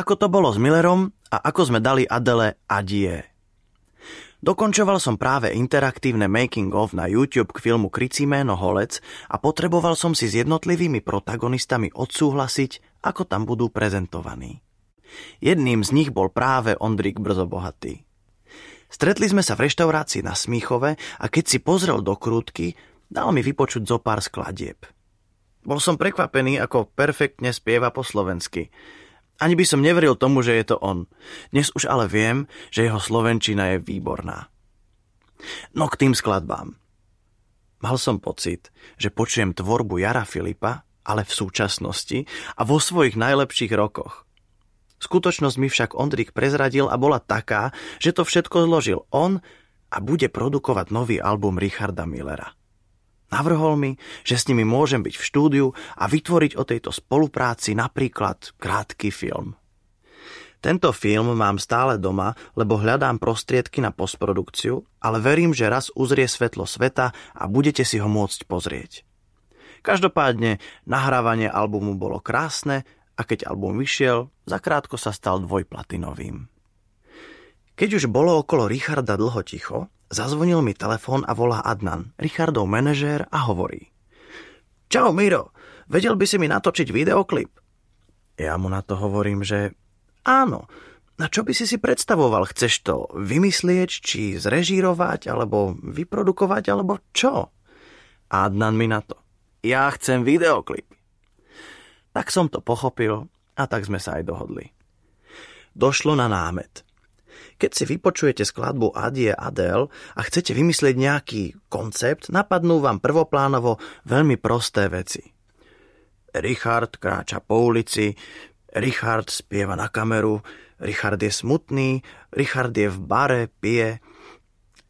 ako to bolo s Millerom a ako sme dali Adele adie. Dokončoval som práve interaktívne making of na YouTube k filmu Kriciméno holec a potreboval som si s jednotlivými protagonistami odsúhlasiť, ako tam budú prezentovaní. Jedným z nich bol práve Ondrík Brzobohatý. Stretli sme sa v reštaurácii na Smíchove a keď si pozrel do krútky, dal mi vypočuť zo pár skladieb. Bol som prekvapený, ako perfektne spieva po slovensky. Ani by som neveril tomu, že je to on. Dnes už ale viem, že jeho slovenčina je výborná. No k tým skladbám. Mal som pocit, že počujem tvorbu Jara Filipa, ale v súčasnosti a vo svojich najlepších rokoch. Skutočnosť mi však Ondrik prezradil a bola taká, že to všetko zložil on a bude produkovať nový album Richarda Millera. Navrhol mi, že s nimi môžem byť v štúdiu a vytvoriť o tejto spolupráci napríklad krátky film. Tento film mám stále doma, lebo hľadám prostriedky na postprodukciu, ale verím, že raz uzrie svetlo sveta a budete si ho môcť pozrieť. Každopádne, nahrávanie albumu bolo krásne a keď album vyšiel, zakrátko sa stal dvojplatinovým. Keď už bolo okolo Richarda dlho ticho, Zazvonil mi telefón a volá Adnan, Richardov manažér a hovorí. Čau Miro, vedel by si mi natočiť videoklip? Ja mu na to hovorím, že áno, na čo by si si predstavoval? Chceš to vymyslieť, či zrežírovať, alebo vyprodukovať, alebo čo? Adnan mi na to. Ja chcem videoklip. Tak som to pochopil a tak sme sa aj dohodli. Došlo na námet. Keď si vypočujete skladbu Adie Adel a chcete vymyslieť nejaký koncept, napadnú vám prvoplánovo veľmi prosté veci. Richard kráča po ulici, Richard spieva na kameru, Richard je smutný, Richard je v bare, pije.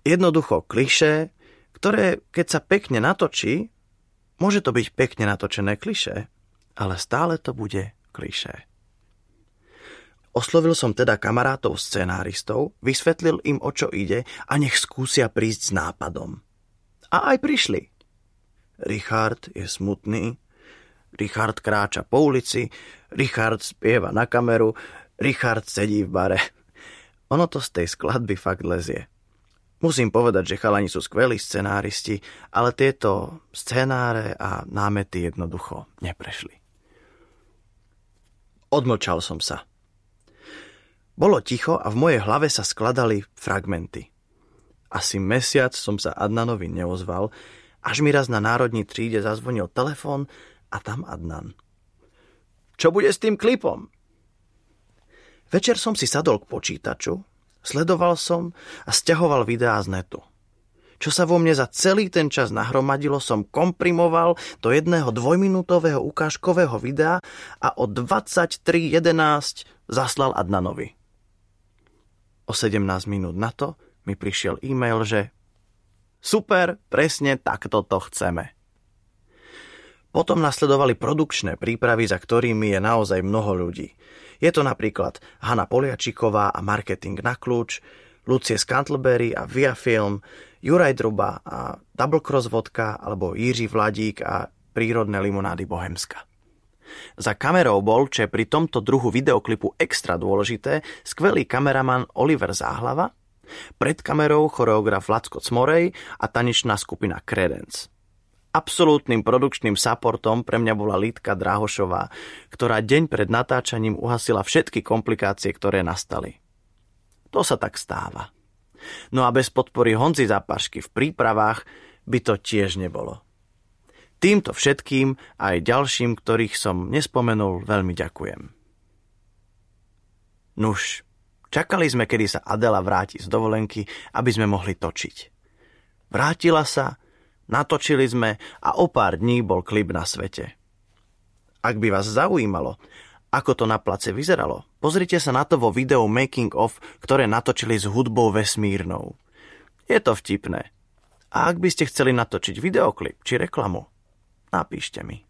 Jednoducho kliše, ktoré keď sa pekne natočí, môže to byť pekne natočené kliše, ale stále to bude kliše. Oslovil som teda kamarátov scenáristov, vysvetlil im, o čo ide a nech skúsia prísť s nápadom. A aj prišli. Richard je smutný, Richard kráča po ulici, Richard spieva na kameru, Richard sedí v bare. Ono to z tej skladby fakt lezie. Musím povedať, že chalani sú skvelí scenáristi, ale tieto scenáre a námety jednoducho neprešli. Odmlčal som sa. Bolo ticho a v mojej hlave sa skladali fragmenty. Asi mesiac som sa Adnanovi neozval, až mi raz na národní tríde zazvonil telefón a tam Adnan. Čo bude s tým klipom? Večer som si sadol k počítaču, sledoval som a stiahoval videá z netu. Čo sa vo mne za celý ten čas nahromadilo, som komprimoval do jedného dvojminútového ukážkového videa a o 23.11 zaslal Adnanovi. O 17 minút na to mi prišiel e-mail, že super, presne takto to chceme. Potom nasledovali produkčné prípravy, za ktorými je naozaj mnoho ľudí. Je to napríklad Hanna Poliačiková a Marketing na kľúč, Lucie Scantleberry a Via Film, Juraj Druba a Double Cross Vodka alebo Jiří Vladík a Prírodné limonády Bohemska. Za kamerou bol, čo je pri tomto druhu videoklipu extra dôležité, skvelý kameraman Oliver Záhlava, pred kamerou choreograf Lacko Cmorej a tanečná skupina Credence. Absolútnym produkčným supportom pre mňa bola Lítka Drahošová, ktorá deň pred natáčaním uhasila všetky komplikácie, ktoré nastali. To sa tak stáva. No a bez podpory Honzi Zapašky v prípravách by to tiež nebolo. Týmto všetkým aj ďalším, ktorých som nespomenul, veľmi ďakujem. Nuž, čakali sme, kedy sa Adela vráti z dovolenky, aby sme mohli točiť. Vrátila sa, natočili sme a o pár dní bol klip na svete. Ak by vás zaujímalo, ako to na place vyzeralo, pozrite sa na to vo videu Making of, ktoré natočili s hudbou vesmírnou. Je to vtipné. A ak by ste chceli natočiť videoklip či reklamu, napíšte mi.